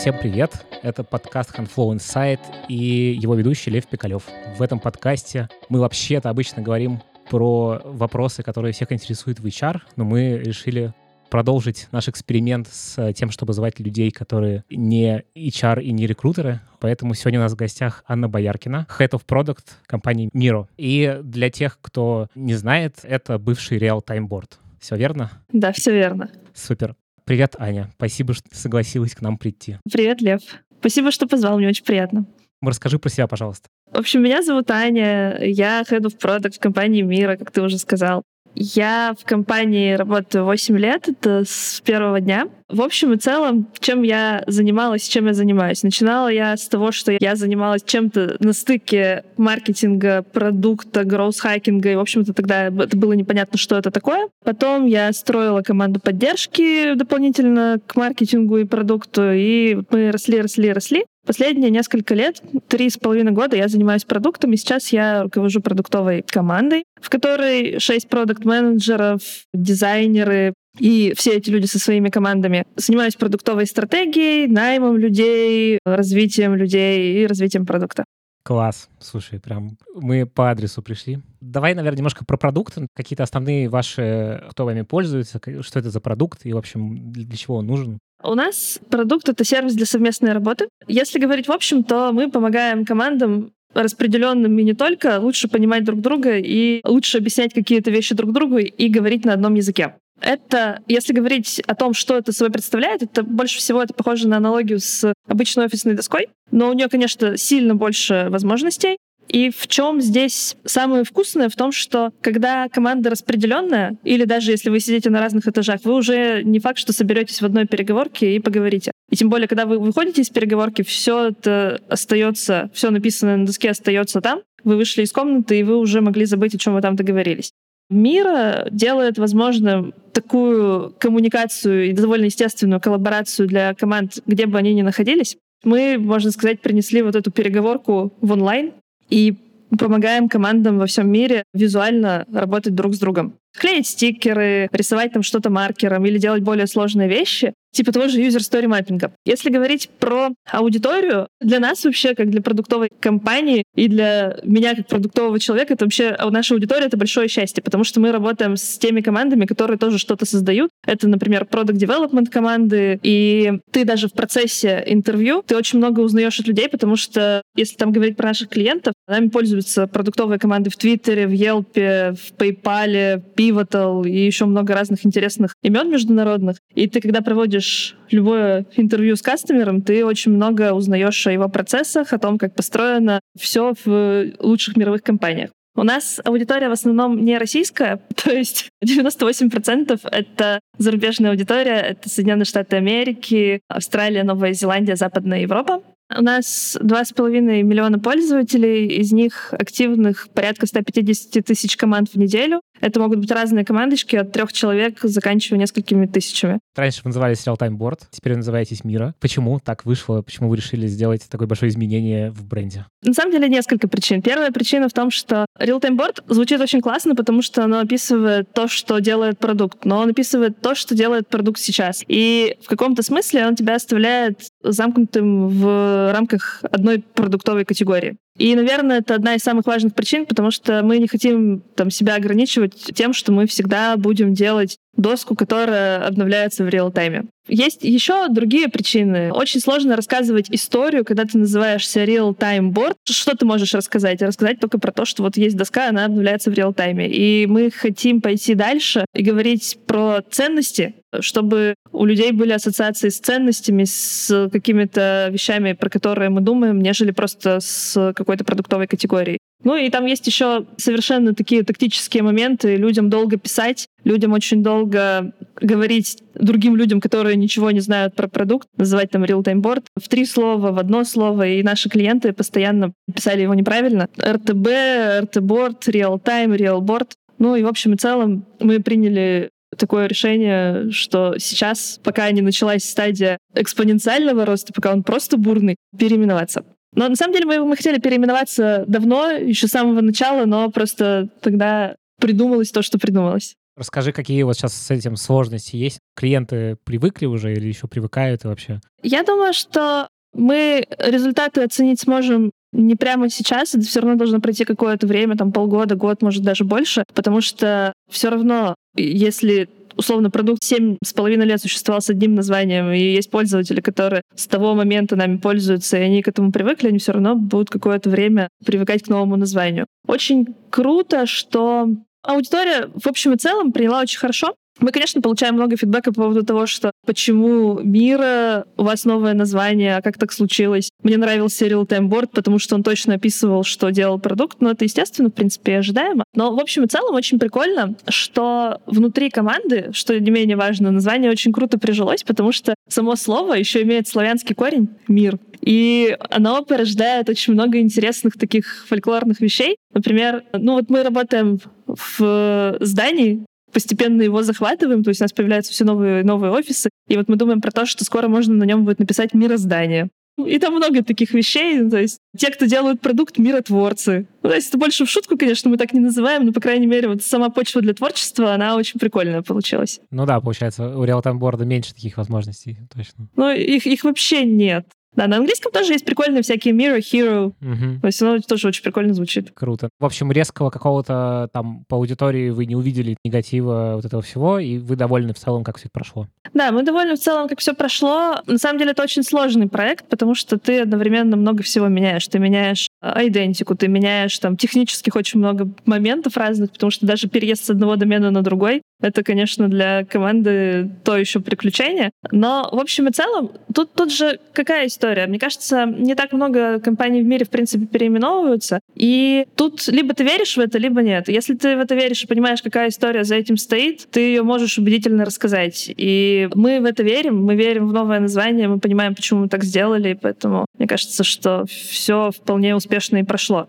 Всем привет! Это подкаст Handflow Insight и его ведущий Лев Пикалев. В этом подкасте мы вообще-то обычно говорим про вопросы, которые всех интересуют в HR, но мы решили продолжить наш эксперимент с тем, чтобы звать людей, которые не HR и не рекрутеры. Поэтому сегодня у нас в гостях Анна Бояркина, Head of Product компании Miro. И для тех, кто не знает, это бывший Real Time Board. Все верно? Да, все верно. Супер. Привет, Аня. Спасибо, что ты согласилась к нам прийти. Привет, Лев. Спасибо, что позвал, мне очень приятно. Расскажи про себя, пожалуйста. В общем, меня зовут Аня, я Head of Product в компании Мира, как ты уже сказал. Я в компании работаю 8 лет, это с первого дня. В общем и целом, чем я занималась, чем я занимаюсь? Начинала я с того, что я занималась чем-то на стыке маркетинга, продукта, гроус-хакинга, и, в общем-то, тогда это было непонятно, что это такое. Потом я строила команду поддержки дополнительно к маркетингу и продукту, и мы росли, росли, росли. Последние несколько лет, три с половиной года я занимаюсь продуктом, и сейчас я руковожу продуктовой командой, в которой шесть продукт-менеджеров, дизайнеры, и все эти люди со своими командами. Занимаюсь продуктовой стратегией, наймом людей, развитием людей и развитием продукта. Класс. Слушай, прям мы по адресу пришли. Давай, наверное, немножко про продукты. Какие-то основные ваши, кто вами пользуется, что это за продукт и, в общем, для чего он нужен? У нас продукт — это сервис для совместной работы. Если говорить в общем, то мы помогаем командам распределенным и не только, лучше понимать друг друга и лучше объяснять какие-то вещи друг другу и говорить на одном языке. Это, если говорить о том, что это собой представляет, это больше всего это похоже на аналогию с обычной офисной доской, но у нее, конечно, сильно больше возможностей. И в чем здесь самое вкусное? В том, что когда команда распределенная, или даже если вы сидите на разных этажах, вы уже не факт, что соберетесь в одной переговорке и поговорите. И тем более, когда вы выходите из переговорки, все это остается, все написанное на доске остается там. Вы вышли из комнаты, и вы уже могли забыть, о чем вы там договорились. Мира делает возможным такую коммуникацию и довольно естественную коллаборацию для команд, где бы они ни находились. Мы, можно сказать, принесли вот эту переговорку в онлайн и помогаем командам во всем мире визуально работать друг с другом. Клеить стикеры, рисовать там что-то маркером или делать более сложные вещи, типа того же user story маппинга. Если говорить про аудиторию, для нас вообще, как для продуктовой компании и для меня как продуктового человека, это вообще наша аудитория — это большое счастье, потому что мы работаем с теми командами, которые тоже что-то создают. Это, например, product development команды, и ты даже в процессе интервью, ты очень много узнаешь от людей, потому что если там говорить про наших клиентов, нами пользуются продуктовые команды в Твиттере, в Yelp, в PayPal, Pivotal и еще много разных интересных имен международных. И ты, когда проводишь любое интервью с кастомером, ты очень много узнаешь о его процессах, о том, как построено все в лучших мировых компаниях. У нас аудитория в основном не российская, то есть 98% это зарубежная аудитория, это Соединенные Штаты Америки, Австралия, Новая Зеландия, Западная Европа. У нас 2,5 миллиона пользователей, из них активных порядка 150 тысяч команд в неделю. Это могут быть разные командочки от трех человек, заканчивая несколькими тысячами. Раньше вы назывались Real Time Board, теперь вы называетесь Мира. Почему так вышло? Почему вы решили сделать такое большое изменение в бренде? На самом деле несколько причин. Первая причина в том, что Real Time Board звучит очень классно, потому что оно описывает то, что делает продукт, но он описывает то, что делает продукт сейчас. И в каком-то смысле он тебя оставляет замкнутым в рамках одной продуктовой категории. И, наверное, это одна из самых важных причин, потому что мы не хотим там, себя ограничивать тем, что мы всегда будем делать доску, которая обновляется в реал-тайме. Есть еще другие причины. Очень сложно рассказывать историю, когда ты называешься real-time board. Что ты можешь рассказать? Рассказать только про то, что вот есть доска, она обновляется в реал-тайме. И мы хотим пойти дальше и говорить про ценности, чтобы у людей были ассоциации с ценностями, с какими-то вещами, про которые мы думаем, нежели просто с какой-то продуктовой категорией. Ну и там есть еще совершенно такие тактические моменты. Людям долго писать, людям очень долго говорить другим людям, которые ничего не знают про продукт, называть там real-time board в три слова, в одно слово, и наши клиенты постоянно писали его неправильно. RTB, RT-board, real-time, real-board. Ну и в общем и целом мы приняли такое решение, что сейчас, пока не началась стадия экспоненциального роста, пока он просто бурный, переименоваться. Но на самом деле мы, мы хотели переименоваться давно, еще с самого начала, но просто тогда придумалось то, что придумалось. Расскажи, какие вот сейчас с этим сложности есть? Клиенты привыкли уже или еще привыкают и вообще? Я думаю, что мы результаты оценить сможем не прямо сейчас, это все равно должно пройти какое-то время, там полгода, год, может даже больше, потому что все равно, если условно, продукт семь с половиной лет существовал с одним названием, и есть пользователи, которые с того момента нами пользуются, и они к этому привыкли, они все равно будут какое-то время привыкать к новому названию. Очень круто, что аудитория в общем и целом приняла очень хорошо. Мы, конечно, получаем много фидбэка по поводу того, что почему Мира, у вас новое название, а как так случилось. Мне нравился Time Board, потому что он точно описывал, что делал продукт, но это, естественно, в принципе, ожидаемо. Но, в общем и целом, очень прикольно, что внутри команды, что не менее важно, название очень круто прижилось, потому что само слово еще имеет славянский корень — мир. И оно порождает очень много интересных таких фольклорных вещей. Например, ну вот мы работаем в здании, постепенно его захватываем, то есть у нас появляются все новые, новые офисы, и вот мы думаем про то, что скоро можно на нем будет написать мироздание. И там много таких вещей. То есть те, кто делают продукт, миротворцы. Ну, то есть это больше в шутку, конечно, мы так не называем, но, по крайней мере, вот сама почва для творчества, она очень прикольная получилась. Ну да, получается, у Board меньше таких возможностей, точно. Ну, их, их вообще нет. Да, на английском тоже есть прикольные всякие Mirror, Hero. Угу. То есть оно тоже очень прикольно звучит. Круто. В общем, резкого какого-то там по аудитории вы не увидели негатива вот этого всего, и вы довольны в целом, как все это прошло. Да, мы довольны в целом, как все прошло. На самом деле это очень сложный проект, потому что ты одновременно много всего меняешь. Ты меняешь а, идентику, ты меняешь там технических очень много моментов разных, потому что даже переезд с одного домена на другой это, конечно, для команды то еще приключение. Но, в общем и целом, тут, тут же какая история? Мне кажется, не так много компаний в мире, в принципе, переименовываются. И тут либо ты веришь в это, либо нет. Если ты в это веришь и понимаешь, какая история за этим стоит, ты ее можешь убедительно рассказать. И мы в это верим, мы верим в новое название, мы понимаем, почему мы так сделали, поэтому мне кажется, что все вполне успешно и прошло.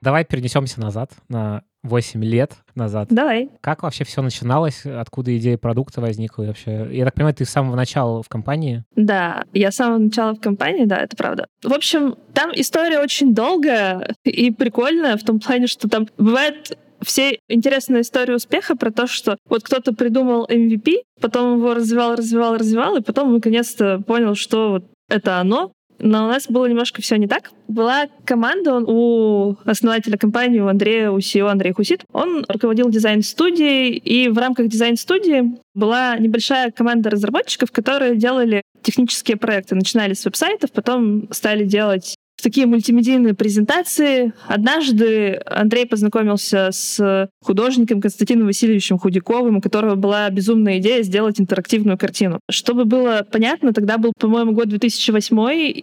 Давай перенесемся назад, на 8 лет назад. Давай. Как вообще все начиналось? Откуда идея продукта возникла вообще? Я так понимаю, ты с самого начала в компании? Да, я с самого начала в компании, да, это правда. В общем, там история очень долгая и прикольная в том плане, что там бывает все интересная история успеха про то, что вот кто-то придумал MVP, потом его развивал, развивал, развивал, и потом наконец-то понял, что вот это оно, но у нас было немножко все не так. Была команда у основателя компании, у Андрея, у CEO Андрея Хусит. Он руководил дизайн-студией, и в рамках дизайн-студии была небольшая команда разработчиков, которые делали технические проекты. Начинали с веб-сайтов, потом стали делать такие мультимедийные презентации. Однажды Андрей познакомился с художником Константином Васильевичем Худяковым, у которого была безумная идея сделать интерактивную картину. Чтобы было понятно, тогда был, по-моему, год 2008,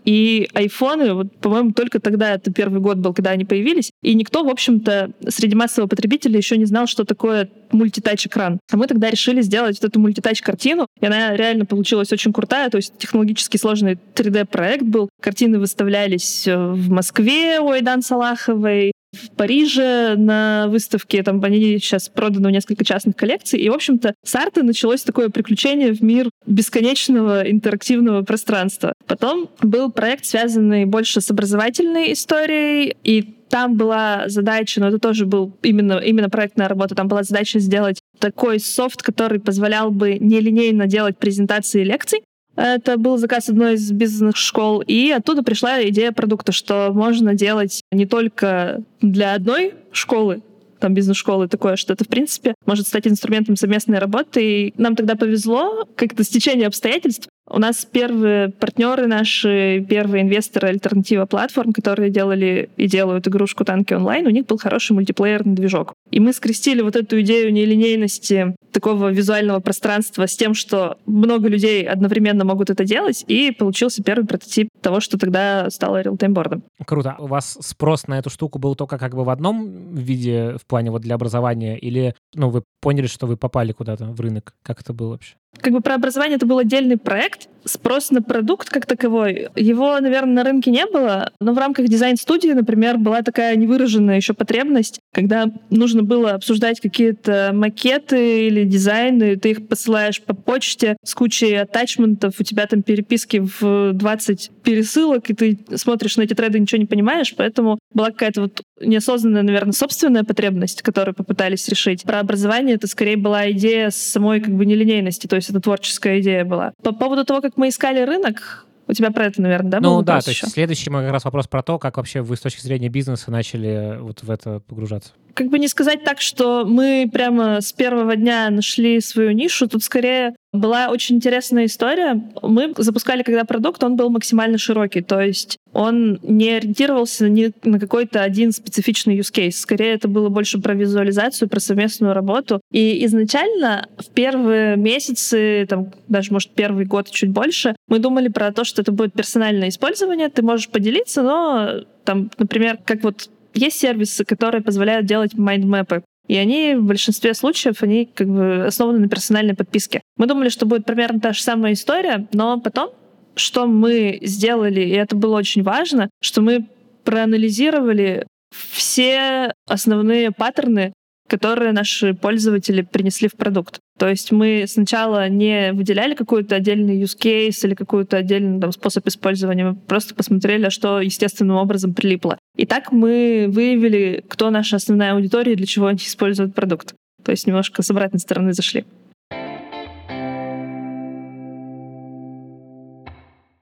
и айфоны, вот, по-моему, только тогда, это первый год был, когда они появились, и никто, в общем-то, среди массового потребителя еще не знал, что такое мультитач-экран. А мы тогда решили сделать вот эту мультитач-картину, и она реально получилась очень крутая, то есть технологически сложный 3D-проект был. Картины выставлялись в Москве у Айдан Салаховой, в Париже на выставке, там они сейчас проданы несколько частных коллекций. И, в общем-то, с арта началось такое приключение в мир бесконечного интерактивного пространства. Потом был проект, связанный больше с образовательной историей, и там была задача, но это тоже был именно, именно проектная работа, там была задача сделать такой софт, который позволял бы нелинейно делать презентации лекций, это был заказ одной из бизнес-школ, и оттуда пришла идея продукта, что можно делать не только для одной школы, там бизнес-школы такое, что это, в принципе, может стать инструментом совместной работы. И нам тогда повезло, как-то стечение обстоятельств. У нас первые партнеры наши, первые инвесторы альтернатива платформ, которые делали и делают игрушку танки онлайн, у них был хороший мультиплеерный движок. И мы скрестили вот эту идею нелинейности такого визуального пространства с тем, что много людей одновременно могут это делать, и получился первый прототип того, что тогда стало реалтаймбордом. Круто. У вас спрос на эту штуку был только как бы в одном виде в плане вот для образования, или ну, вы поняли, что вы попали куда-то в рынок? Как это было вообще? Как бы про образование это был отдельный проект. Спрос на продукт как таковой, его, наверное, на рынке не было, но в рамках дизайн-студии, например, была такая невыраженная еще потребность, когда нужно было обсуждать какие-то макеты или дизайны, ты их посылаешь по почте с кучей атачментов, у тебя там переписки в 20 пересылок, и ты смотришь на эти треды и ничего не понимаешь, поэтому была какая-то вот неосознанная, наверное, собственная потребность, которую попытались решить. Про образование это скорее была идея самой как бы нелинейности, то есть это творческая идея была. По поводу того, как мы искали рынок, у тебя про это, наверное, да? Ну да, то есть следующий мой как раз вопрос про то, как вообще вы с точки зрения бизнеса начали вот в это погружаться. Как бы не сказать так, что мы прямо с первого дня нашли свою нишу, тут скорее была очень интересная история. Мы запускали, когда продукт, он был максимально широкий, то есть он не ориентировался ни на какой-то один специфичный use case. Скорее, это было больше про визуализацию, про совместную работу. И изначально в первые месяцы, там, даже, может, первый год чуть больше, мы думали про то, что это будет персональное использование, ты можешь поделиться, но там, например, как вот есть сервисы, которые позволяют делать майндмэпы. И они в большинстве случаев, они как бы основаны на персональной подписке. Мы думали, что будет примерно та же самая история, но потом, что мы сделали, и это было очень важно, что мы проанализировали все основные паттерны которые наши пользователи принесли в продукт. То есть мы сначала не выделяли какой-то отдельный use case или какой-то отдельный там, способ использования, мы просто посмотрели, что естественным образом прилипло. И так мы выявили, кто наша основная аудитория и для чего они используют продукт. То есть немножко с обратной стороны зашли.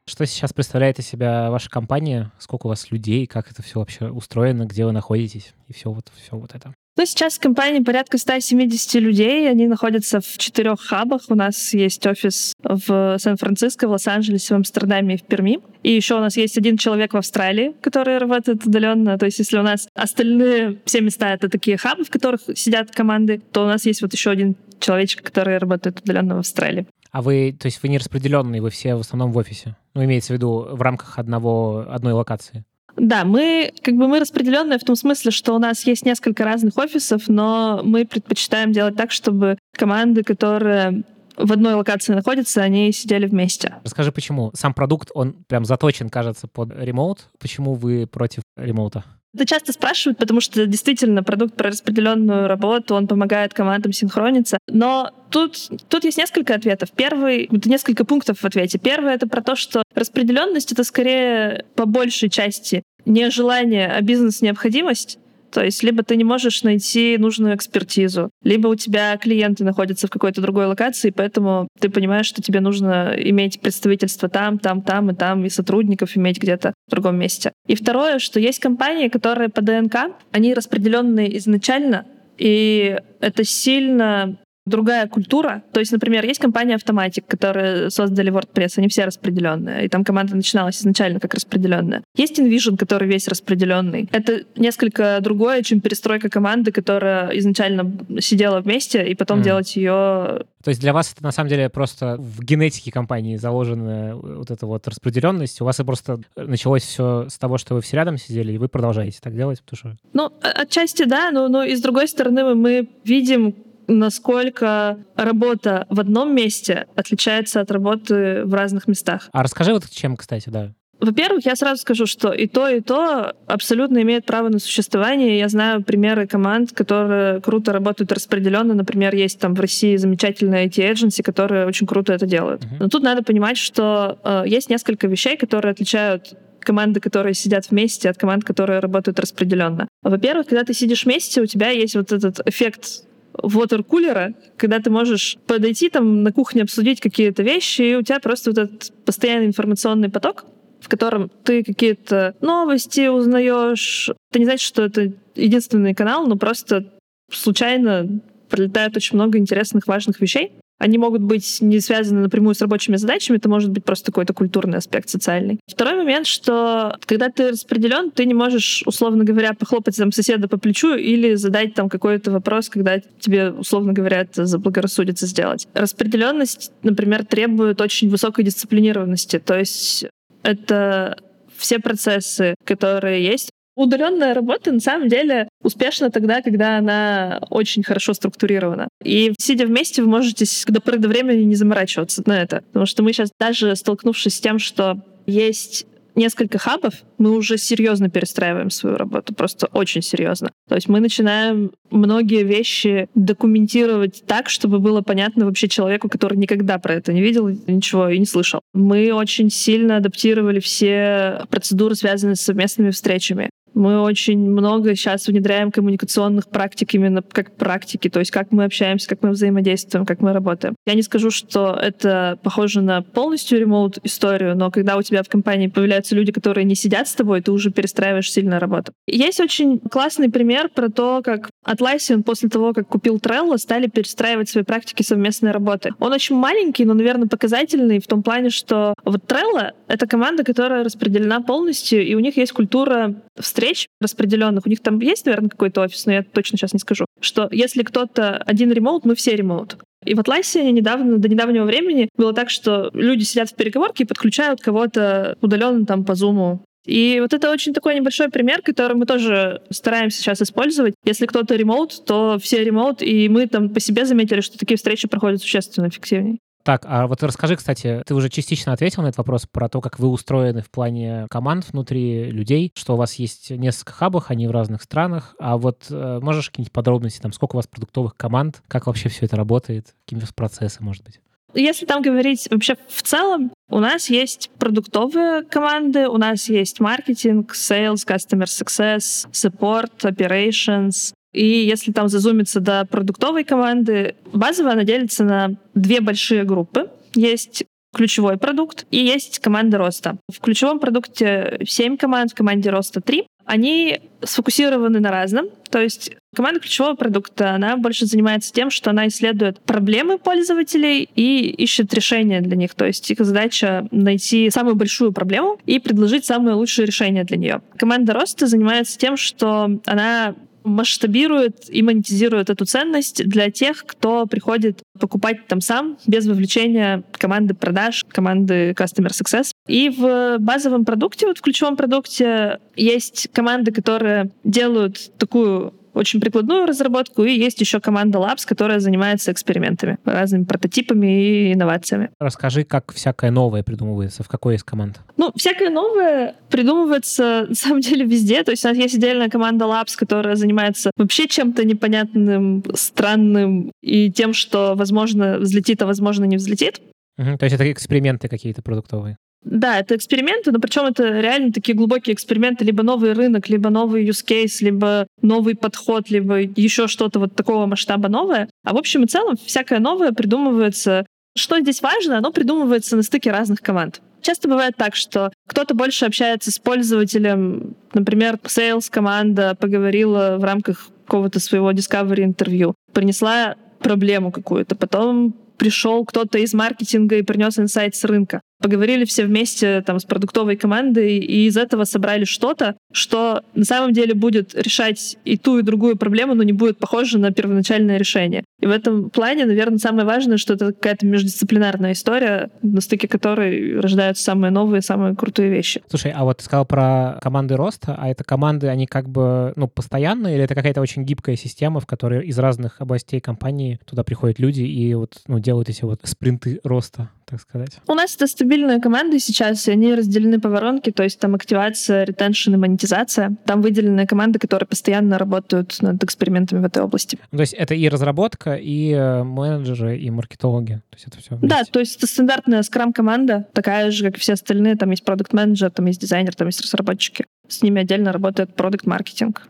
Что сейчас представляет из себя ваша компания? Сколько у вас людей? Как это все вообще устроено? Где вы находитесь? И все вот, все вот это. Ну, сейчас в компании порядка 170 людей. Они находятся в четырех хабах. У нас есть офис в Сан-Франциско, в Лос-Анджелесе, в Амстердаме и в Перми. И еще у нас есть один человек в Австралии, который работает удаленно. То есть, если у нас остальные все места это такие хабы, в которых сидят команды, то у нас есть вот еще один человечек, который работает удаленно в Австралии. А вы, то есть вы не распределенные, вы все в основном в офисе? Ну, имеется в виду в рамках одного, одной локации? Да, мы как бы мы распределенные в том смысле, что у нас есть несколько разных офисов, но мы предпочитаем делать так, чтобы команды, которые в одной локации находятся, они сидели вместе. Расскажи, почему? Сам продукт, он прям заточен, кажется, под ремоут. Почему вы против ремоута? Это часто спрашивают, потому что действительно продукт про распределенную работу, он помогает командам синхрониться. Но тут, тут есть несколько ответов. Первый, это несколько пунктов в ответе. Первый — это про то, что распределенность — это скорее по большей части не желание, а бизнес-необходимость. То есть либо ты не можешь найти нужную экспертизу, либо у тебя клиенты находятся в какой-то другой локации, поэтому ты понимаешь, что тебе нужно иметь представительство там, там, там и там, и сотрудников иметь где-то в другом месте. И второе, что есть компании, которые по ДНК, они распределенные изначально, и это сильно другая культура. То есть, например, есть компания Automatic, которая создали WordPress, они все распределенные, и там команда начиналась изначально как распределенная. Есть InVision, который весь распределенный. Это несколько другое, чем перестройка команды, которая изначально сидела вместе, и потом mm. делать ее то есть для вас это на самом деле просто в генетике компании заложена вот эта вот распределенность. У вас это просто началось все с того, что вы все рядом сидели, и вы продолжаете так делать, потому что... Ну, отчасти да, но, но и с другой стороны мы видим, насколько работа в одном месте отличается от работы в разных местах. А расскажи вот чем, кстати, да. Во-первых, я сразу скажу, что и то, и то абсолютно имеет право на существование. Я знаю примеры команд, которые круто работают распределенно. Например, есть там в России замечательная IT-эдженси, которые очень круто это делают. Uh-huh. Но тут надо понимать, что э, есть несколько вещей, которые отличают команды, которые сидят вместе, от команд, которые работают распределенно. Во-первых, когда ты сидишь вместе, у тебя есть вот этот эффект вотер-кулера, когда ты можешь подойти там на кухне обсудить какие-то вещи, и у тебя просто вот этот постоянный информационный поток, в котором ты какие-то новости узнаешь. Это не значит, что это единственный канал, но просто случайно пролетает очень много интересных, важных вещей. Они могут быть не связаны напрямую с рабочими задачами, это может быть просто какой-то культурный аспект социальный. Второй момент, что когда ты распределен, ты не можешь, условно говоря, похлопать там соседа по плечу или задать там какой-то вопрос, когда тебе, условно говоря, это заблагорассудится сделать. Распределенность, например, требует очень высокой дисциплинированности, то есть это все процессы, которые есть, Удаленная работа на самом деле успешна тогда, когда она очень хорошо структурирована. И сидя вместе, вы можете до поры до времени не заморачиваться на это. Потому что мы сейчас даже столкнувшись с тем, что есть несколько хабов, мы уже серьезно перестраиваем свою работу, просто очень серьезно. То есть мы начинаем многие вещи документировать так, чтобы было понятно вообще человеку, который никогда про это не видел, ничего и не слышал. Мы очень сильно адаптировали все процедуры, связанные с совместными встречами. Мы очень много сейчас внедряем коммуникационных практик именно как практики, то есть как мы общаемся, как мы взаимодействуем, как мы работаем. Я не скажу, что это похоже на полностью ремоут историю, но когда у тебя в компании появляются люди, которые не сидят с тобой, ты уже перестраиваешь сильно работу. Есть очень классный пример про то, как Atlassian после того, как купил Trello, стали перестраивать свои практики совместной работы. Он очень маленький, но, наверное, показательный в том плане, что вот Trello — это команда, которая распределена полностью, и у них есть культура встреч распределенных. У них там есть, наверное, какой-то офис, но я точно сейчас не скажу, что если кто-то один ремоут, мы все ремоут. И в Атласе недавно, до недавнего времени было так, что люди сидят в переговорке и подключают кого-то удаленно там по зуму. И вот это очень такой небольшой пример, который мы тоже стараемся сейчас использовать. Если кто-то ремоут, то все ремоут, и мы там по себе заметили, что такие встречи проходят существенно эффективнее. Так, а вот расскажи, кстати, ты уже частично ответил на этот вопрос про то, как вы устроены в плане команд внутри людей, что у вас есть несколько хабов, они в разных странах, а вот э, можешь какие-нибудь подробности, там, сколько у вас продуктовых команд, как вообще все это работает, какие процессы, может быть? Если там говорить вообще в целом, у нас есть продуктовые команды, у нас есть маркетинг, sales, customer success, support, operations, и если там зазумиться до продуктовой команды, базово она делится на две большие группы. Есть ключевой продукт и есть команда роста. В ключевом продукте 7 команд, в команде роста 3. Они сфокусированы на разном. То есть команда ключевого продукта, она больше занимается тем, что она исследует проблемы пользователей и ищет решения для них. То есть их задача найти самую большую проблему и предложить самое лучшее решение для нее. Команда роста занимается тем, что она масштабирует и монетизирует эту ценность для тех, кто приходит покупать там сам, без вовлечения команды продаж, команды Customer Success. И в базовом продукте, вот в ключевом продукте, есть команды, которые делают такую очень прикладную разработку, и есть еще команда Labs, которая занимается экспериментами, разными прототипами и инновациями. Расскажи, как всякое новое придумывается, в какой из команд? Ну, всякое новое придумывается, на самом деле, везде. То есть у нас есть отдельная команда Labs, которая занимается вообще чем-то непонятным, странным и тем, что, возможно, взлетит, а, возможно, не взлетит. Угу, то есть это эксперименты какие-то продуктовые? Да, это эксперименты, но причем это реально такие глубокие эксперименты, либо новый рынок, либо новый use case, либо новый подход, либо еще что-то вот такого масштаба новое. А в общем и целом всякое новое придумывается. Что здесь важно, оно придумывается на стыке разных команд. Часто бывает так, что кто-то больше общается с пользователем, например, sales команда поговорила в рамках какого-то своего discovery интервью, принесла проблему какую-то, потом пришел кто-то из маркетинга и принес инсайт с рынка поговорили все вместе там с продуктовой командой, и из этого собрали что-то, что на самом деле будет решать и ту, и другую проблему, но не будет похоже на первоначальное решение. И в этом плане, наверное, самое важное, что это какая-то междисциплинарная история, на стыке которой рождаются самые новые, самые крутые вещи. Слушай, а вот ты сказал про команды роста, а это команды, они как бы, ну, постоянные, или это какая-то очень гибкая система, в которой из разных областей компании туда приходят люди и вот, ну, делают эти вот спринты роста? Так сказать? У нас это стабильные команды сейчас, и они разделены по воронке, то есть там активация, ретеншн и монетизация. Там выделенные команды, которые постоянно работают над экспериментами в этой области. Ну, то есть это и разработка, и э, менеджеры, и маркетологи. То есть это все вместе. Да, то есть это стандартная скрам-команда, такая же, как и все остальные. Там есть продукт-менеджер, там есть дизайнер, там есть разработчики. С ними отдельно работает продукт-маркетинг.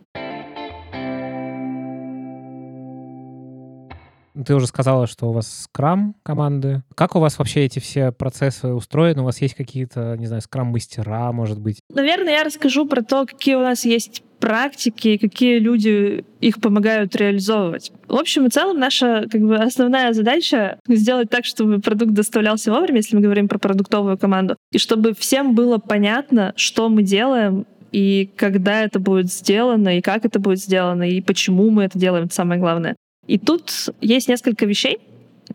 Ты уже сказала, что у вас скрам команды. Как у вас вообще эти все процессы устроены? У вас есть какие-то, не знаю, скрам-мастера, может быть? Наверное, я расскажу про то, какие у нас есть практики и какие люди их помогают реализовывать. В общем и целом, наша как бы, основная задача — сделать так, чтобы продукт доставлялся вовремя, если мы говорим про продуктовую команду, и чтобы всем было понятно, что мы делаем, и когда это будет сделано, и как это будет сделано, и почему мы это делаем, это самое главное. И тут есть несколько вещей,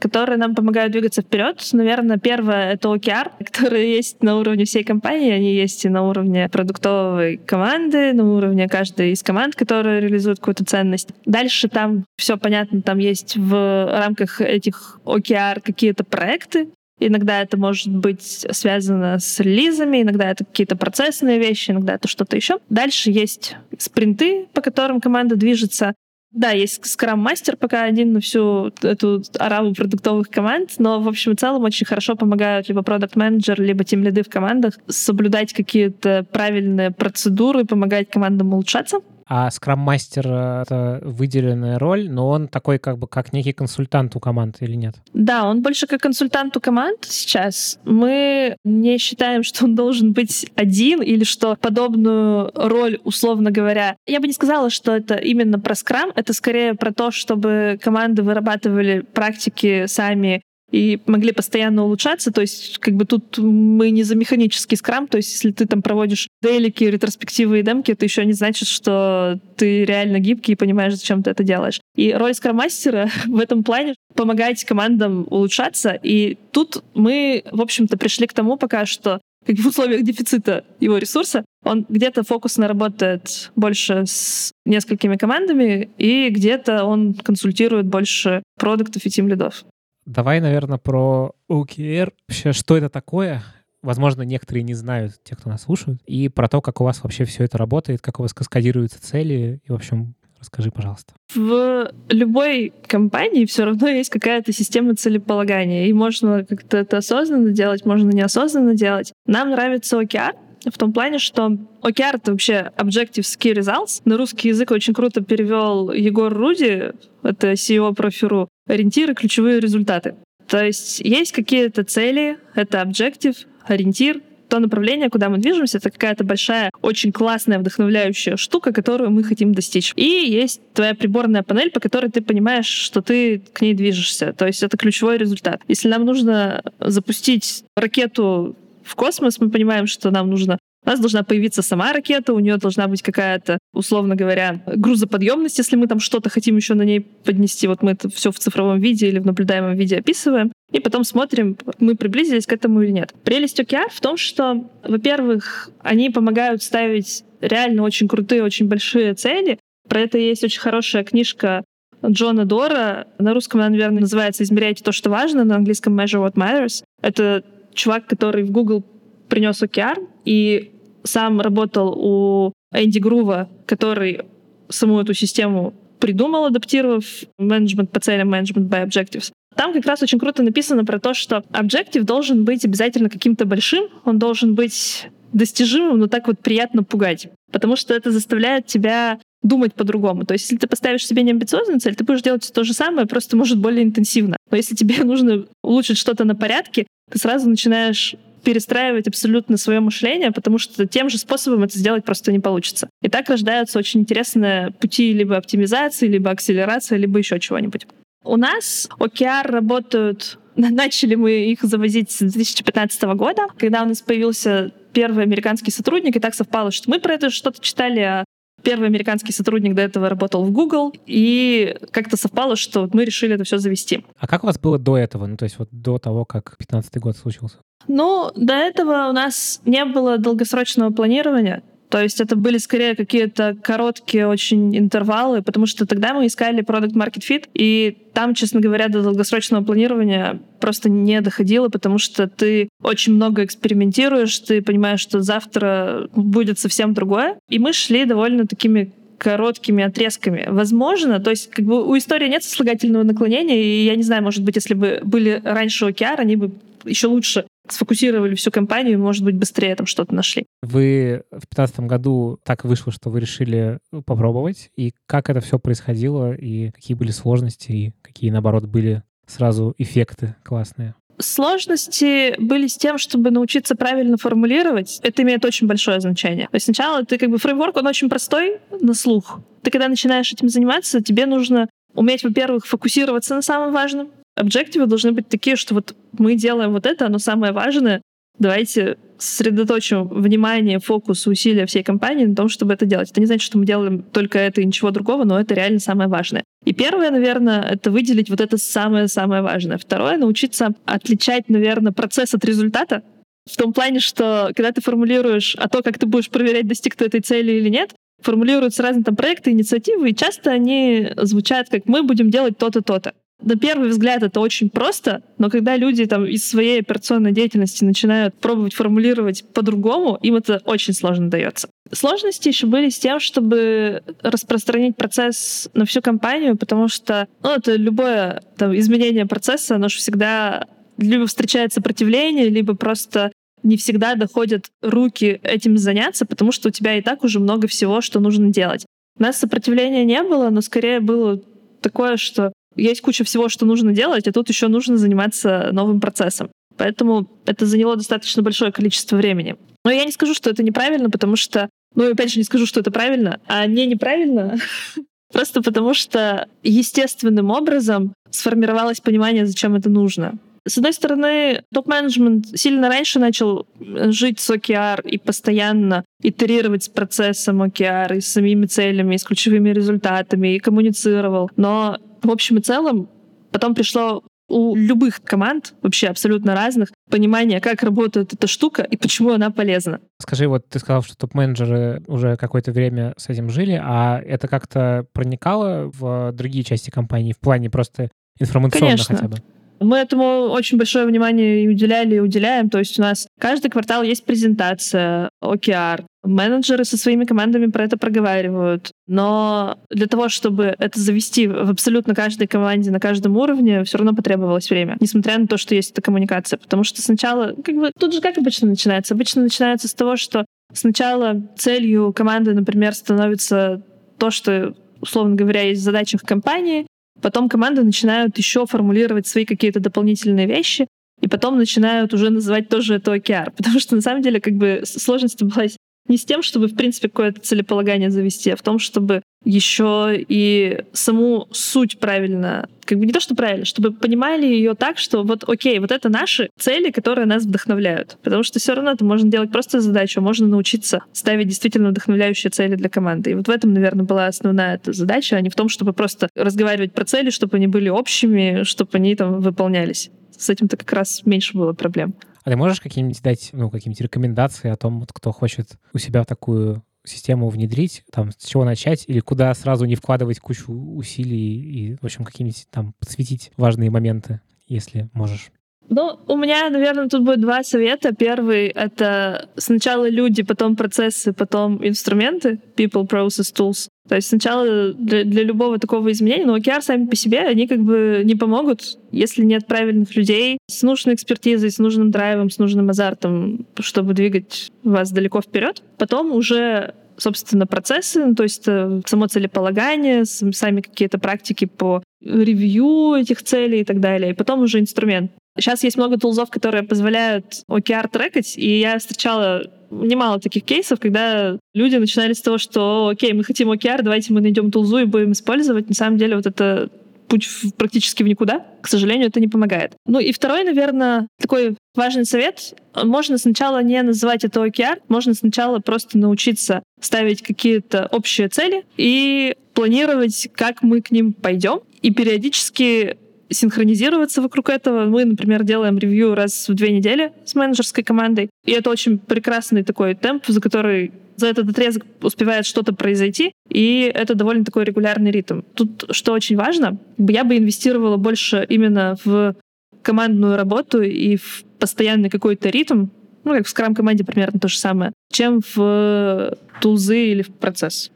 которые нам помогают двигаться вперед. Наверное, первое — это OKR, которые есть на уровне всей компании. Они есть и на уровне продуктовой команды, на уровне каждой из команд, которая реализует какую-то ценность. Дальше там все понятно, там есть в рамках этих OKR какие-то проекты, Иногда это может быть связано с релизами, иногда это какие-то процессные вещи, иногда это что-то еще. Дальше есть спринты, по которым команда движется. Да, есть скрам-мастер пока один на всю эту ораву продуктовых команд, но, в общем и целом, очень хорошо помогают либо продукт менеджер либо тем лиды в командах соблюдать какие-то правильные процедуры, помогать командам улучшаться. А скрам-мастер — это выделенная роль, но он такой как бы как некий консультант у команд или нет? Да, он больше как консультант у команд сейчас. Мы не считаем, что он должен быть один или что подобную роль, условно говоря, я бы не сказала, что это именно про скрам, это скорее про то, чтобы команды вырабатывали практики сами и могли постоянно улучшаться. То есть как бы тут мы не за механический скрам, то есть если ты там проводишь делики, ретроспективы и демки, это еще не значит, что ты реально гибкий и понимаешь, зачем ты это делаешь. И роль скрам-мастера в этом плане помогать командам улучшаться. И тут мы, в общем-то, пришли к тому пока, что как в условиях дефицита его ресурса, он где-то фокусно работает больше с несколькими командами, и где-то он консультирует больше продуктов и тим лидов. Давай, наверное, про OKR. Вообще, что это такое? Возможно, некоторые не знают, те, кто нас слушают, и про то, как у вас вообще все это работает, как у вас каскадируются цели, и, в общем, Расскажи, пожалуйста. В любой компании все равно есть какая-то система целеполагания, и можно как-то это осознанно делать, можно неосознанно делать. Нам нравится OKR, в том плане, что OKR — это вообще Objectives Key Results. На русский язык очень круто перевел Егор Руди, это CEO Профиру, ориентиры, ключевые результаты. То есть есть какие-то цели, это объектив, ориентир, то направление, куда мы движемся, это какая-то большая, очень классная, вдохновляющая штука, которую мы хотим достичь. И есть твоя приборная панель, по которой ты понимаешь, что ты к ней движешься. То есть это ключевой результат. Если нам нужно запустить ракету в космос, мы понимаем, что нам нужно у нас должна появиться сама ракета, у нее должна быть какая-то, условно говоря, грузоподъемность, если мы там что-то хотим еще на ней поднести. Вот мы это все в цифровом виде или в наблюдаемом виде описываем. И потом смотрим, мы приблизились к этому или нет. Прелесть OKR в том, что, во-первых, они помогают ставить реально очень крутые, очень большие цели. Про это есть очень хорошая книжка Джона Дора. На русском она, наверное, называется «Измеряйте то, что важно», на английском «Measure what matters». Это чувак, который в Google принес OKR, и сам работал у Энди Грува, который саму эту систему придумал, адаптировав менеджмент по целям, менеджмент by objectives. Там как раз очень круто написано про то, что объектив должен быть обязательно каким-то большим, он должен быть достижимым, но так вот приятно пугать. Потому что это заставляет тебя думать по-другому. То есть, если ты поставишь себе неамбициозную цель, ты будешь делать то же самое, просто, может, более интенсивно. Но если тебе нужно улучшить что-то на порядке, ты сразу начинаешь перестраивать абсолютно свое мышление, потому что тем же способом это сделать просто не получится. И так рождаются очень интересные пути либо оптимизации, либо акселерации, либо еще чего-нибудь. У нас OKR работают Начали мы их завозить с 2015 года, когда у нас появился первый американский сотрудник, и так совпало, что мы про это что-то читали, а Первый американский сотрудник до этого работал в Google, и как-то совпало, что мы решили это все завести. А как у вас было до этого? Ну, то есть вот до того, как 15 год случился? Ну, до этого у нас не было долгосрочного планирования. То есть это были скорее какие-то короткие очень интервалы, потому что тогда мы искали продукт market fit, и там, честно говоря, до долгосрочного планирования просто не доходило, потому что ты очень много экспериментируешь, ты понимаешь, что завтра будет совсем другое. И мы шли довольно такими короткими отрезками. Возможно, то есть как бы у истории нет сослагательного наклонения, и я не знаю, может быть, если бы были раньше OKR, они бы еще лучше сфокусировали всю компанию и, может быть, быстрее там что-то нашли. Вы в 2015 году так вышло, что вы решили попробовать. И как это все происходило, и какие были сложности, и какие, наоборот, были сразу эффекты классные? Сложности были с тем, чтобы научиться правильно формулировать. Это имеет очень большое значение. То есть сначала ты как бы фреймворк, он очень простой на слух. Ты когда начинаешь этим заниматься, тебе нужно уметь, во-первых, фокусироваться на самом важном, объективы должны быть такие, что вот мы делаем вот это, оно самое важное. Давайте сосредоточим внимание, фокус, усилия всей компании на том, чтобы это делать. Это не значит, что мы делаем только это и ничего другого, но это реально самое важное. И первое, наверное, это выделить вот это самое-самое важное. Второе — научиться отличать, наверное, процесс от результата. В том плане, что когда ты формулируешь, а то, как ты будешь проверять, достиг ты этой цели или нет, формулируются разные там проекты, инициативы, и часто они звучат как «мы будем делать то-то, то-то». На первый взгляд это очень просто, но когда люди там из своей операционной деятельности начинают пробовать формулировать по-другому, им это очень сложно дается. Сложности еще были с тем, чтобы распространить процесс на всю компанию, потому что ну, это любое там, изменение процесса, оно же всегда либо встречает сопротивление, либо просто не всегда доходят руки этим заняться, потому что у тебя и так уже много всего, что нужно делать. У нас сопротивления не было, но скорее было такое, что есть куча всего, что нужно делать, а тут еще нужно заниматься новым процессом. Поэтому это заняло достаточно большое количество времени. Но я не скажу, что это неправильно, потому что, ну, опять же, не скажу, что это правильно, а не неправильно, просто потому что естественным образом сформировалось понимание, зачем это нужно. С одной стороны, топ-менеджмент сильно раньше начал жить с OKR и постоянно итерировать с процессом OKR и с самими целями, и с ключевыми результатами, и коммуницировал. Но в общем и целом потом пришло у любых команд, вообще абсолютно разных, понимание, как работает эта штука и почему она полезна. Скажи, вот ты сказал, что топ-менеджеры уже какое-то время с этим жили, а это как-то проникало в другие части компании в плане просто информационно Конечно. хотя бы? Мы этому очень большое внимание и уделяли, и уделяем. То есть у нас каждый квартал есть презентация, OKR. Менеджеры со своими командами про это проговаривают. Но для того, чтобы это завести в абсолютно каждой команде на каждом уровне, все равно потребовалось время. Несмотря на то, что есть эта коммуникация. Потому что сначала, как бы, тут же как обычно начинается? Обычно начинается с того, что сначала целью команды, например, становится то, что условно говоря, есть в компании, Потом команды начинают еще формулировать свои какие-то дополнительные вещи, и потом начинают уже называть тоже это OKR. Потому что на самом деле как бы сложность была не с тем, чтобы в принципе какое-то целеполагание завести, а в том, чтобы еще и саму суть правильно, как бы не то, что правильно, чтобы понимали ее так, что вот окей, вот это наши цели, которые нас вдохновляют. Потому что все равно это можно делать просто задачу, можно научиться ставить действительно вдохновляющие цели для команды. И вот в этом, наверное, была основная эта задача, а не в том, чтобы просто разговаривать про цели, чтобы они были общими, чтобы они там выполнялись. С этим-то как раз меньше было проблем. А ты можешь какие-нибудь дать, ну, какие-нибудь рекомендации о том, вот, кто хочет у себя такую систему внедрить, там, с чего начать, или куда сразу не вкладывать кучу усилий и, в общем, какие-нибудь там подсветить важные моменты, если можешь? Ну, у меня, наверное, тут будет два совета. Первый — это сначала люди, потом процессы, потом инструменты, people, process, tools. То есть сначала для, для любого такого изменения, но OKR сами по себе, они как бы не помогут, если нет правильных людей с нужной экспертизой, с нужным драйвом, с нужным азартом, чтобы двигать вас далеко вперед. Потом уже собственно, процессы, ну, то есть э, само целеполагание, сами какие-то практики по ревью этих целей и так далее, и потом уже инструмент. Сейчас есть много тулзов, которые позволяют OKR трекать, и я встречала немало таких кейсов, когда люди начинали с того, что окей, мы хотим OKR, давайте мы найдем тулзу и будем использовать. На самом деле вот это путь практически в никуда. К сожалению, это не помогает. Ну и второй, наверное, такой важный совет. Можно сначала не называть это OKR, можно сначала просто научиться ставить какие-то общие цели и планировать, как мы к ним пойдем, и периодически синхронизироваться вокруг этого. Мы, например, делаем ревью раз в две недели с менеджерской командой. И это очень прекрасный такой темп, за который за этот отрезок успевает что-то произойти, и это довольно такой регулярный ритм. Тут что очень важно, я бы инвестировала больше именно в командную работу и в постоянный какой-то ритм, ну, как в скрам-команде примерно то же самое, чем в тулзы или в процесс.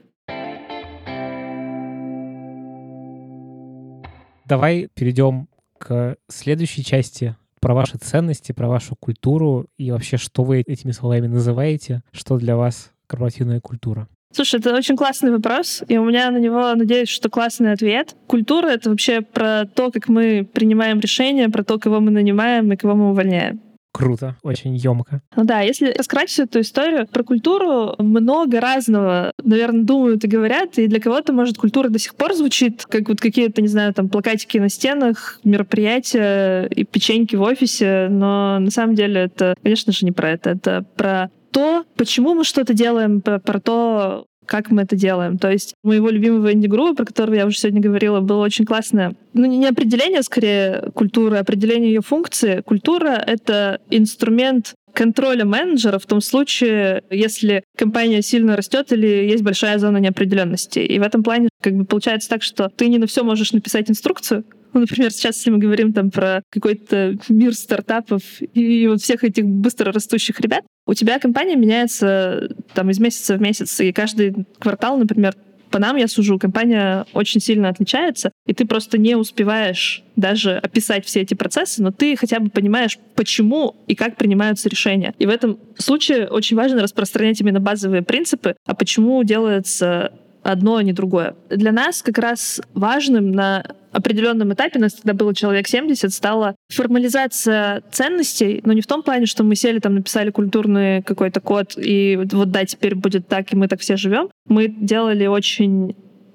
Давай перейдем к следующей части про ваши ценности, про вашу культуру и вообще, что вы этими словами называете, что для вас корпоративная культура. Слушай, это очень классный вопрос, и у меня на него, надеюсь, что классный ответ. Культура — это вообще про то, как мы принимаем решения, про то, кого мы нанимаем и кого мы увольняем. Круто, очень емко. Ну да, если раскрыть всю эту историю, про культуру много разного, наверное, думают и говорят, и для кого-то, может, культура до сих пор звучит, как вот какие-то, не знаю, там, плакатики на стенах, мероприятия и печеньки в офисе, но на самом деле это, конечно же, не про это. Это про то, почему мы что-то делаем, про то, как мы это делаем. То есть моего любимого инди-группа, про которого я уже сегодня говорила, было очень классное, ну не определение, скорее, культуры, а определение ее функции. Культура — это инструмент контроля менеджера в том случае, если компания сильно растет или есть большая зона неопределенности. И в этом плане как бы получается так, что ты не на все можешь написать инструкцию, Ну, например, сейчас, если мы говорим там про какой-то мир стартапов и вот всех этих быстро растущих ребят, у тебя компания меняется там из месяца в месяц, и каждый квартал, например, по нам я сужу, компания очень сильно отличается, и ты просто не успеваешь даже описать все эти процессы, но ты хотя бы понимаешь, почему и как принимаются решения. И в этом случае очень важно распространять именно базовые принципы, а почему делается одно, а не другое. Для нас как раз важным на определенном этапе, у нас тогда было человек 70, стала формализация ценностей, но не в том плане, что мы сели там, написали культурный какой-то код, и вот да, теперь будет так, и мы так все живем. Мы делали очень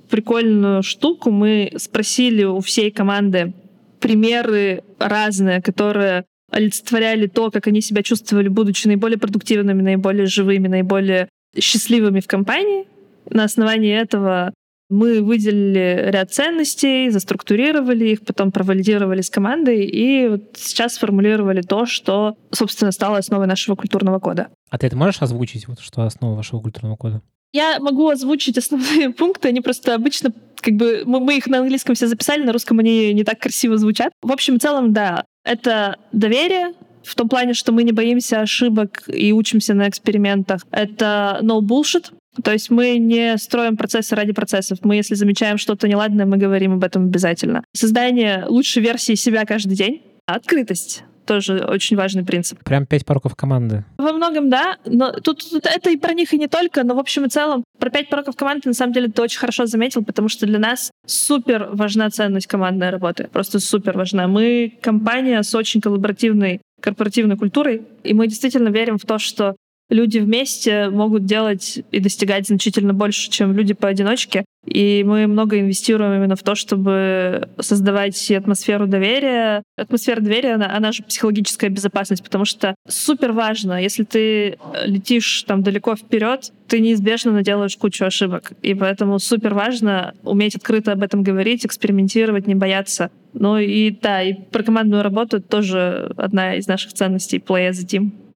прикольную штуку. Мы спросили у всей команды примеры разные, которые олицетворяли то, как они себя чувствовали, будучи наиболее продуктивными, наиболее живыми, наиболее счастливыми в компании. На основании этого мы выделили ряд ценностей, заструктурировали их, потом провалидировали с командой и вот сейчас сформулировали то, что, собственно, стало основой нашего культурного кода. А ты это можешь озвучить, вот, что основа вашего культурного кода? Я могу озвучить основные пункты, они просто обычно как бы мы, мы их на английском все записали, на русском они не так красиво звучат. В общем и целом, да, это доверие, в том плане, что мы не боимся ошибок и учимся на экспериментах. Это no bullshit, то есть мы не строим процессы ради процессов. Мы, если замечаем что-то неладное, мы говорим об этом обязательно. Создание лучшей версии себя каждый день. Открытость тоже очень важный принцип. Прям пять пороков команды. Во многом, да. Но тут, тут это и про них, и не только, но в общем и целом про пять пороков команды на самом деле ты очень хорошо заметил, потому что для нас супер важна ценность командной работы. Просто супер важна. Мы компания с очень коллаборативной корпоративной культурой, и мы действительно верим в то, что люди вместе могут делать и достигать значительно больше, чем люди поодиночке. И мы много инвестируем именно в то, чтобы создавать атмосферу доверия. Атмосфера доверия, она, она же психологическая безопасность, потому что супер важно, если ты летишь там далеко вперед, ты неизбежно наделаешь кучу ошибок. И поэтому супер важно уметь открыто об этом говорить, экспериментировать, не бояться. Ну и да, и про командную работу тоже одна из наших ценностей — play as a team.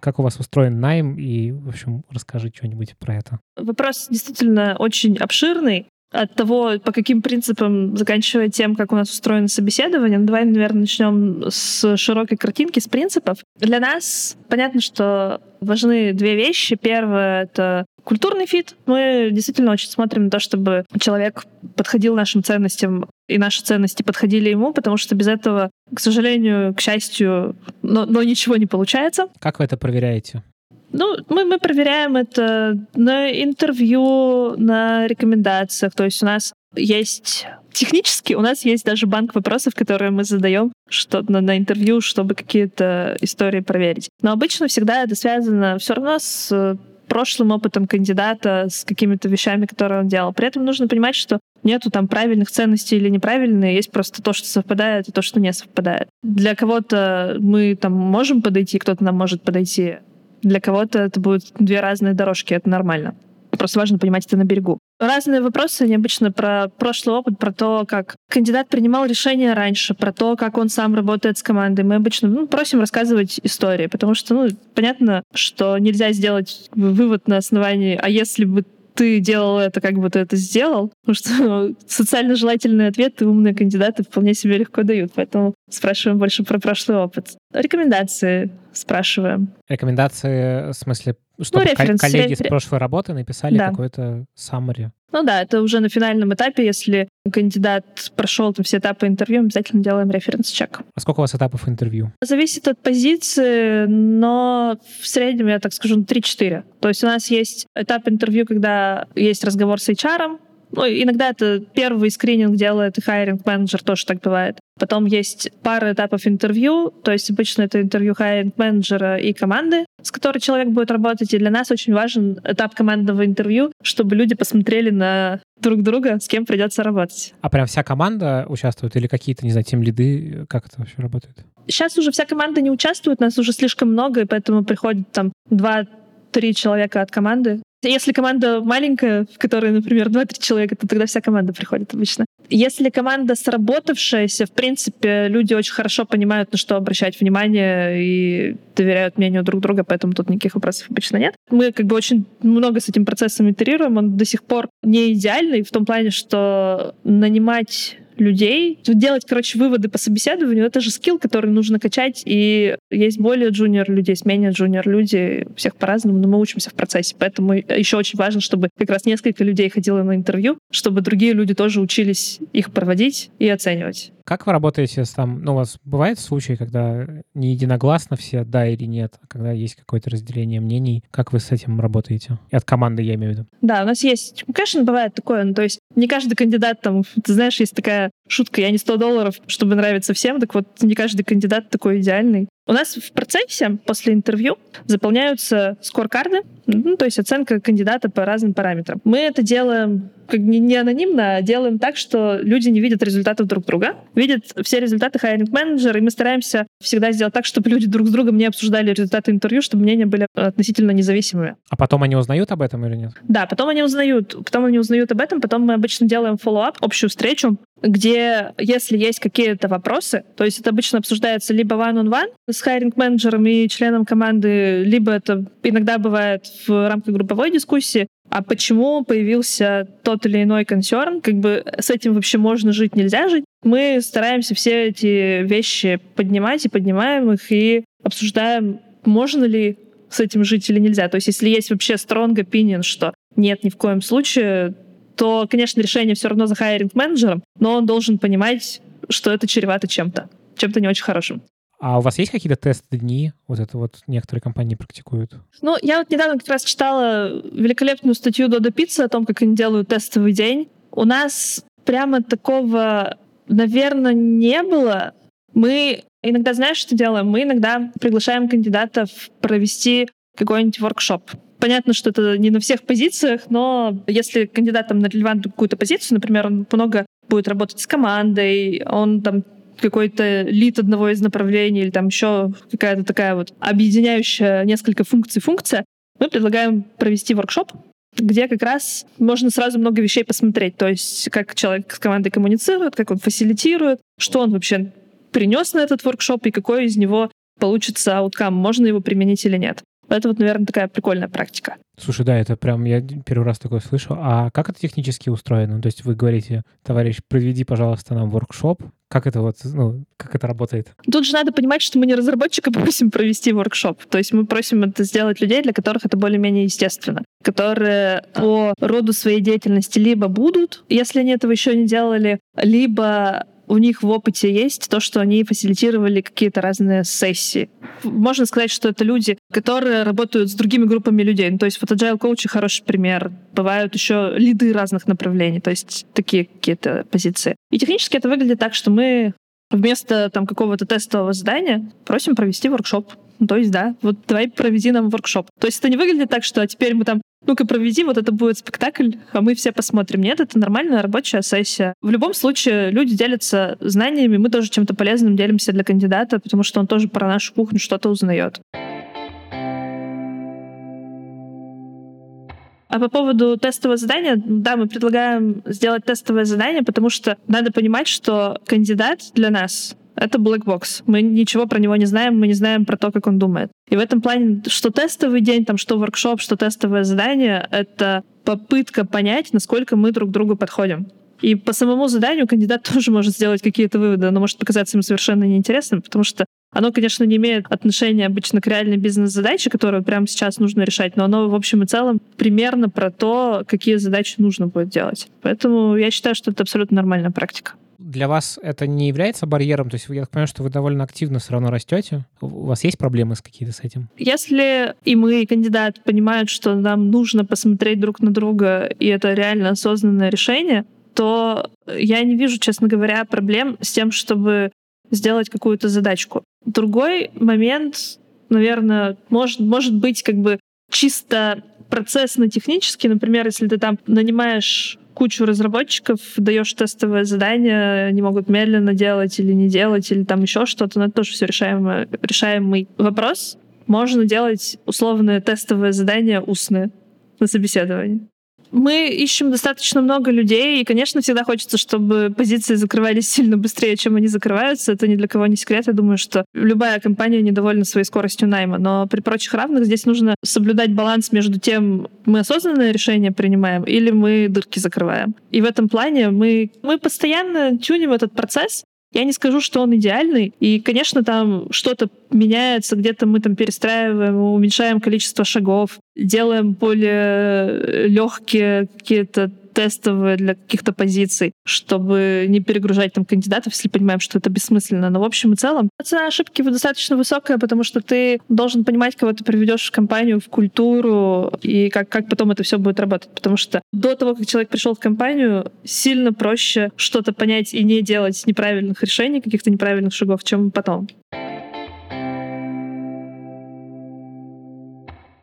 Как у вас устроен найм, и, в общем, расскажи что-нибудь про это. Вопрос действительно очень обширный. От того, по каким принципам, заканчивая тем, как у нас устроено собеседование, ну, давай, наверное, начнем с широкой картинки, с принципов. Для нас понятно, что важны две вещи. Первое — это культурный фит. Мы действительно очень смотрим на то, чтобы человек подходил нашим ценностям, и наши ценности подходили ему, потому что без этого, к сожалению, к счастью, но, но ничего не получается. Как вы это проверяете? Ну, мы, мы проверяем это на интервью, на рекомендациях. То есть у нас есть технически, у нас есть даже банк вопросов, которые мы задаем что на, на интервью, чтобы какие-то истории проверить. Но обычно всегда это связано все равно с прошлым опытом кандидата, с какими-то вещами, которые он делал. При этом нужно понимать, что нету там правильных ценностей или неправильные, есть просто то, что совпадает, и то, что не совпадает. Для кого-то мы там можем подойти, кто-то нам может подойти. Для кого-то это будут две разные дорожки, это нормально. Просто важно понимать это на берегу. Разные вопросы, они обычно про прошлый опыт, про то, как кандидат принимал решения раньше, про то, как он сам работает с командой. Мы обычно ну, просим рассказывать истории, потому что, ну, понятно, что нельзя сделать вывод на основании, а если бы ты делал это, как бы ты это сделал, потому что социально желательные ответы умные кандидаты вполне себе легко дают, поэтому спрашиваем больше про прошлый опыт. Рекомендации спрашиваем. Рекомендации, в смысле, чтобы ну, референс, коллеги ре... с прошлой работы написали да. какой-то summary. Ну да, это уже на финальном этапе, если кандидат прошел там все этапы интервью, обязательно делаем референс-чек. А сколько у вас этапов интервью? Зависит от позиции, но в среднем, я так скажу, 3-4. То есть у нас есть этап интервью, когда есть разговор с HR, ну, иногда это первый скрининг делает и хайринг-менеджер, тоже так бывает. Потом есть пара этапов интервью, то есть обычно это интервью хайринг-менеджера и команды, с которой человек будет работать. И для нас очень важен этап командного интервью, чтобы люди посмотрели на друг друга, с кем придется работать. А прям вся команда участвует или какие-то, не знаю, тем лиды? Как это вообще работает? Сейчас уже вся команда не участвует, нас уже слишком много, и поэтому приходит там два три человека от команды. Если команда маленькая, в которой, например, 2-3 человека, то тогда вся команда приходит обычно. Если команда сработавшаяся, в принципе, люди очень хорошо понимают, на что обращать внимание и доверяют мнению друг друга, поэтому тут никаких вопросов обычно нет. Мы как бы очень много с этим процессом итерируем, он до сих пор не идеальный в том плане, что нанимать людей. Делать, короче, выводы по собеседованию — это же скилл, который нужно качать, и есть более джуниор люди, есть менее джуниор люди, всех по-разному, но мы учимся в процессе. Поэтому еще очень важно, чтобы как раз несколько людей ходило на интервью, чтобы другие люди тоже учились их проводить и оценивать. Как вы работаете с там, ну, у вас бывают случаи, когда не единогласно все да или нет, а когда есть какое-то разделение мнений? Как вы с этим работаете? И от команды я имею в виду. Да, у нас есть, конечно, бывает такое, ну, то есть не каждый кандидат там, ты знаешь, есть такая шутка, я не 100 долларов, чтобы нравиться всем, так вот не каждый кандидат такой идеальный. У нас в процессе после интервью заполняются scorecard ы, ну, то есть оценка кандидата по разным параметрам. Мы это делаем как не, не анонимно, а делаем так, что люди не видят результатов друг друга, видят все результаты hiring менеджера, и мы стараемся всегда сделать так, чтобы люди друг с другом не обсуждали результаты интервью, чтобы мнения были относительно независимыми. А потом они узнают об этом или нет? Да, потом они узнают. Потом они узнают об этом, потом мы обычно делаем follow-up, общую встречу, где, если есть какие-то вопросы, то есть это обычно обсуждается либо one-on-one с hiring менеджером и членом команды, либо это иногда бывает в рамках групповой дискуссии, а почему появился тот или иной консерн, как бы с этим вообще можно жить, нельзя жить. Мы стараемся все эти вещи поднимать и поднимаем их и обсуждаем, можно ли с этим жить или нельзя. То есть если есть вообще strong opinion, что нет, ни в коем случае, то, конечно, решение все равно за хайринг-менеджером, но он должен понимать, что это чревато чем-то, чем-то не очень хорошим. А у вас есть какие-то тесты дни? Вот это вот некоторые компании практикуют. Ну, я вот недавно как раз читала великолепную статью Додо Пицца о том, как они делают тестовый день. У нас прямо такого, наверное, не было. Мы иногда, знаешь, что делаем? Мы иногда приглашаем кандидатов провести какой-нибудь воркшоп. Понятно, что это не на всех позициях, но если кандидат там на релевантную какую-то позицию, например, он много будет работать с командой, он там какой-то лид одного из направлений или там еще какая-то такая вот объединяющая несколько функций функция, мы предлагаем провести воркшоп, где как раз можно сразу много вещей посмотреть. То есть как человек с командой коммуницирует, как он фасилитирует, что он вообще принес на этот воркшоп и какой из него получится ауткам, можно его применить или нет. Это вот, наверное, такая прикольная практика. Слушай, да, это прям я первый раз такое слышу. А как это технически устроено? То есть вы говорите, товарищ, проведи, пожалуйста, нам воркшоп. Как это вот, ну, как это работает? Тут же надо понимать, что мы не разработчика просим провести воркшоп. То есть мы просим это сделать людей, для которых это более-менее естественно, которые по роду своей деятельности либо будут, если они этого еще не делали, либо у них в опыте есть то, что они фасилитировали какие-то разные сессии. Можно сказать, что это люди, которые работают с другими группами людей. Ну, то есть вот agile коучи хороший пример. Бывают еще лиды разных направлений, то есть такие какие-то позиции. И технически это выглядит так, что мы вместо там какого-то тестового задания просим провести воркшоп. Ну, то есть, да, вот давай проведи нам воркшоп. То есть это не выглядит так, что а теперь мы там ну-ка проведи, вот это будет спектакль, а мы все посмотрим. Нет, это нормальная рабочая сессия. В любом случае люди делятся знаниями, мы тоже чем-то полезным делимся для кандидата, потому что он тоже про нашу кухню что-то узнает. А по поводу тестового задания, да, мы предлагаем сделать тестовое задание, потому что надо понимать, что кандидат для нас это black box. Мы ничего про него не знаем, мы не знаем про то, как он думает. И в этом плане, что тестовый день, там, что воркшоп, что тестовое задание, это попытка понять, насколько мы друг другу подходим. И по самому заданию кандидат тоже может сделать какие-то выводы. Оно может показаться ему совершенно неинтересным, потому что оно, конечно, не имеет отношения обычно к реальной бизнес-задаче, которую прямо сейчас нужно решать, но оно, в общем и целом, примерно про то, какие задачи нужно будет делать. Поэтому я считаю, что это абсолютно нормальная практика для вас это не является барьером? То есть я так понимаю, что вы довольно активно все равно растете. У вас есть проблемы с какие-то с этим? Если и мы, и кандидат понимают, что нам нужно посмотреть друг на друга, и это реально осознанное решение, то я не вижу, честно говоря, проблем с тем, чтобы сделать какую-то задачку. Другой момент, наверное, может, может быть как бы чисто процессно-технически. Например, если ты там нанимаешь кучу разработчиков, даешь тестовое задание, они могут медленно делать или не делать, или там еще что-то, но это тоже все решаемый, решаемый вопрос. Можно делать условное тестовое задание устное. на собеседовании. Мы ищем достаточно много людей, и, конечно, всегда хочется, чтобы позиции закрывались сильно быстрее, чем они закрываются. Это ни для кого не секрет. Я думаю, что любая компания недовольна своей скоростью найма. Но при прочих равных здесь нужно соблюдать баланс между тем, мы осознанное решение принимаем или мы дырки закрываем. И в этом плане мы, мы постоянно тюним этот процесс, я не скажу, что он идеальный. И, конечно, там что-то меняется, где-то мы там перестраиваем, уменьшаем количество шагов, делаем более легкие какие-то тестовые для каких-то позиций, чтобы не перегружать там кандидатов, если понимаем, что это бессмысленно. Но в общем и целом цена ошибки достаточно высокая, потому что ты должен понимать, кого ты приведешь в компанию, в культуру и как, как потом это все будет работать. Потому что до того, как человек пришел в компанию, сильно проще что-то понять и не делать неправильных решений, каких-то неправильных шагов, чем потом.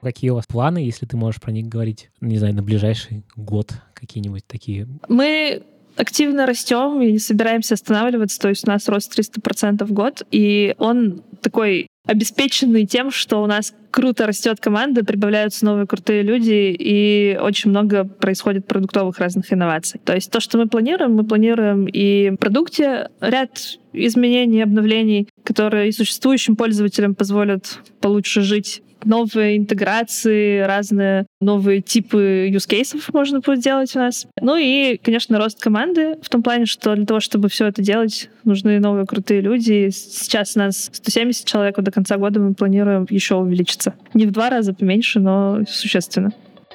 Какие у вас планы, если ты можешь про них говорить, не знаю, на ближайший год какие-нибудь такие? Мы активно растем и не собираемся останавливаться. То есть у нас рост 300% в год, и он такой обеспеченный тем, что у нас круто растет команда, прибавляются новые крутые люди, и очень много происходит продуктовых разных инноваций. То есть то, что мы планируем, мы планируем и в продукте ряд изменений, обновлений, которые и существующим пользователям позволят получше жить новые интеграции, разные новые типы use cases можно будет делать у нас. Ну и, конечно, рост команды в том плане, что для того, чтобы все это делать, нужны новые крутые люди. Сейчас у нас 170 человек, а до конца года мы планируем еще увеличиться. Не в два раза поменьше, но существенно.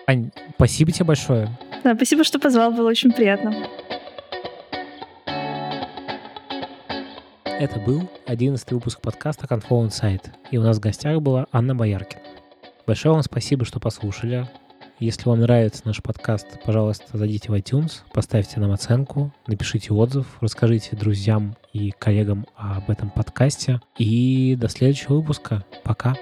Ань, спасибо тебе большое. Да, спасибо, что позвал, было очень приятно. Это был одиннадцатый выпуск подкаста Control Insight, и у нас в гостях была Анна Бояркин. Большое вам спасибо, что послушали. Если вам нравится наш подкаст, пожалуйста, зайдите в iTunes, поставьте нам оценку, напишите отзыв, расскажите друзьям и коллегам об этом подкасте. И до следующего выпуска. Пока.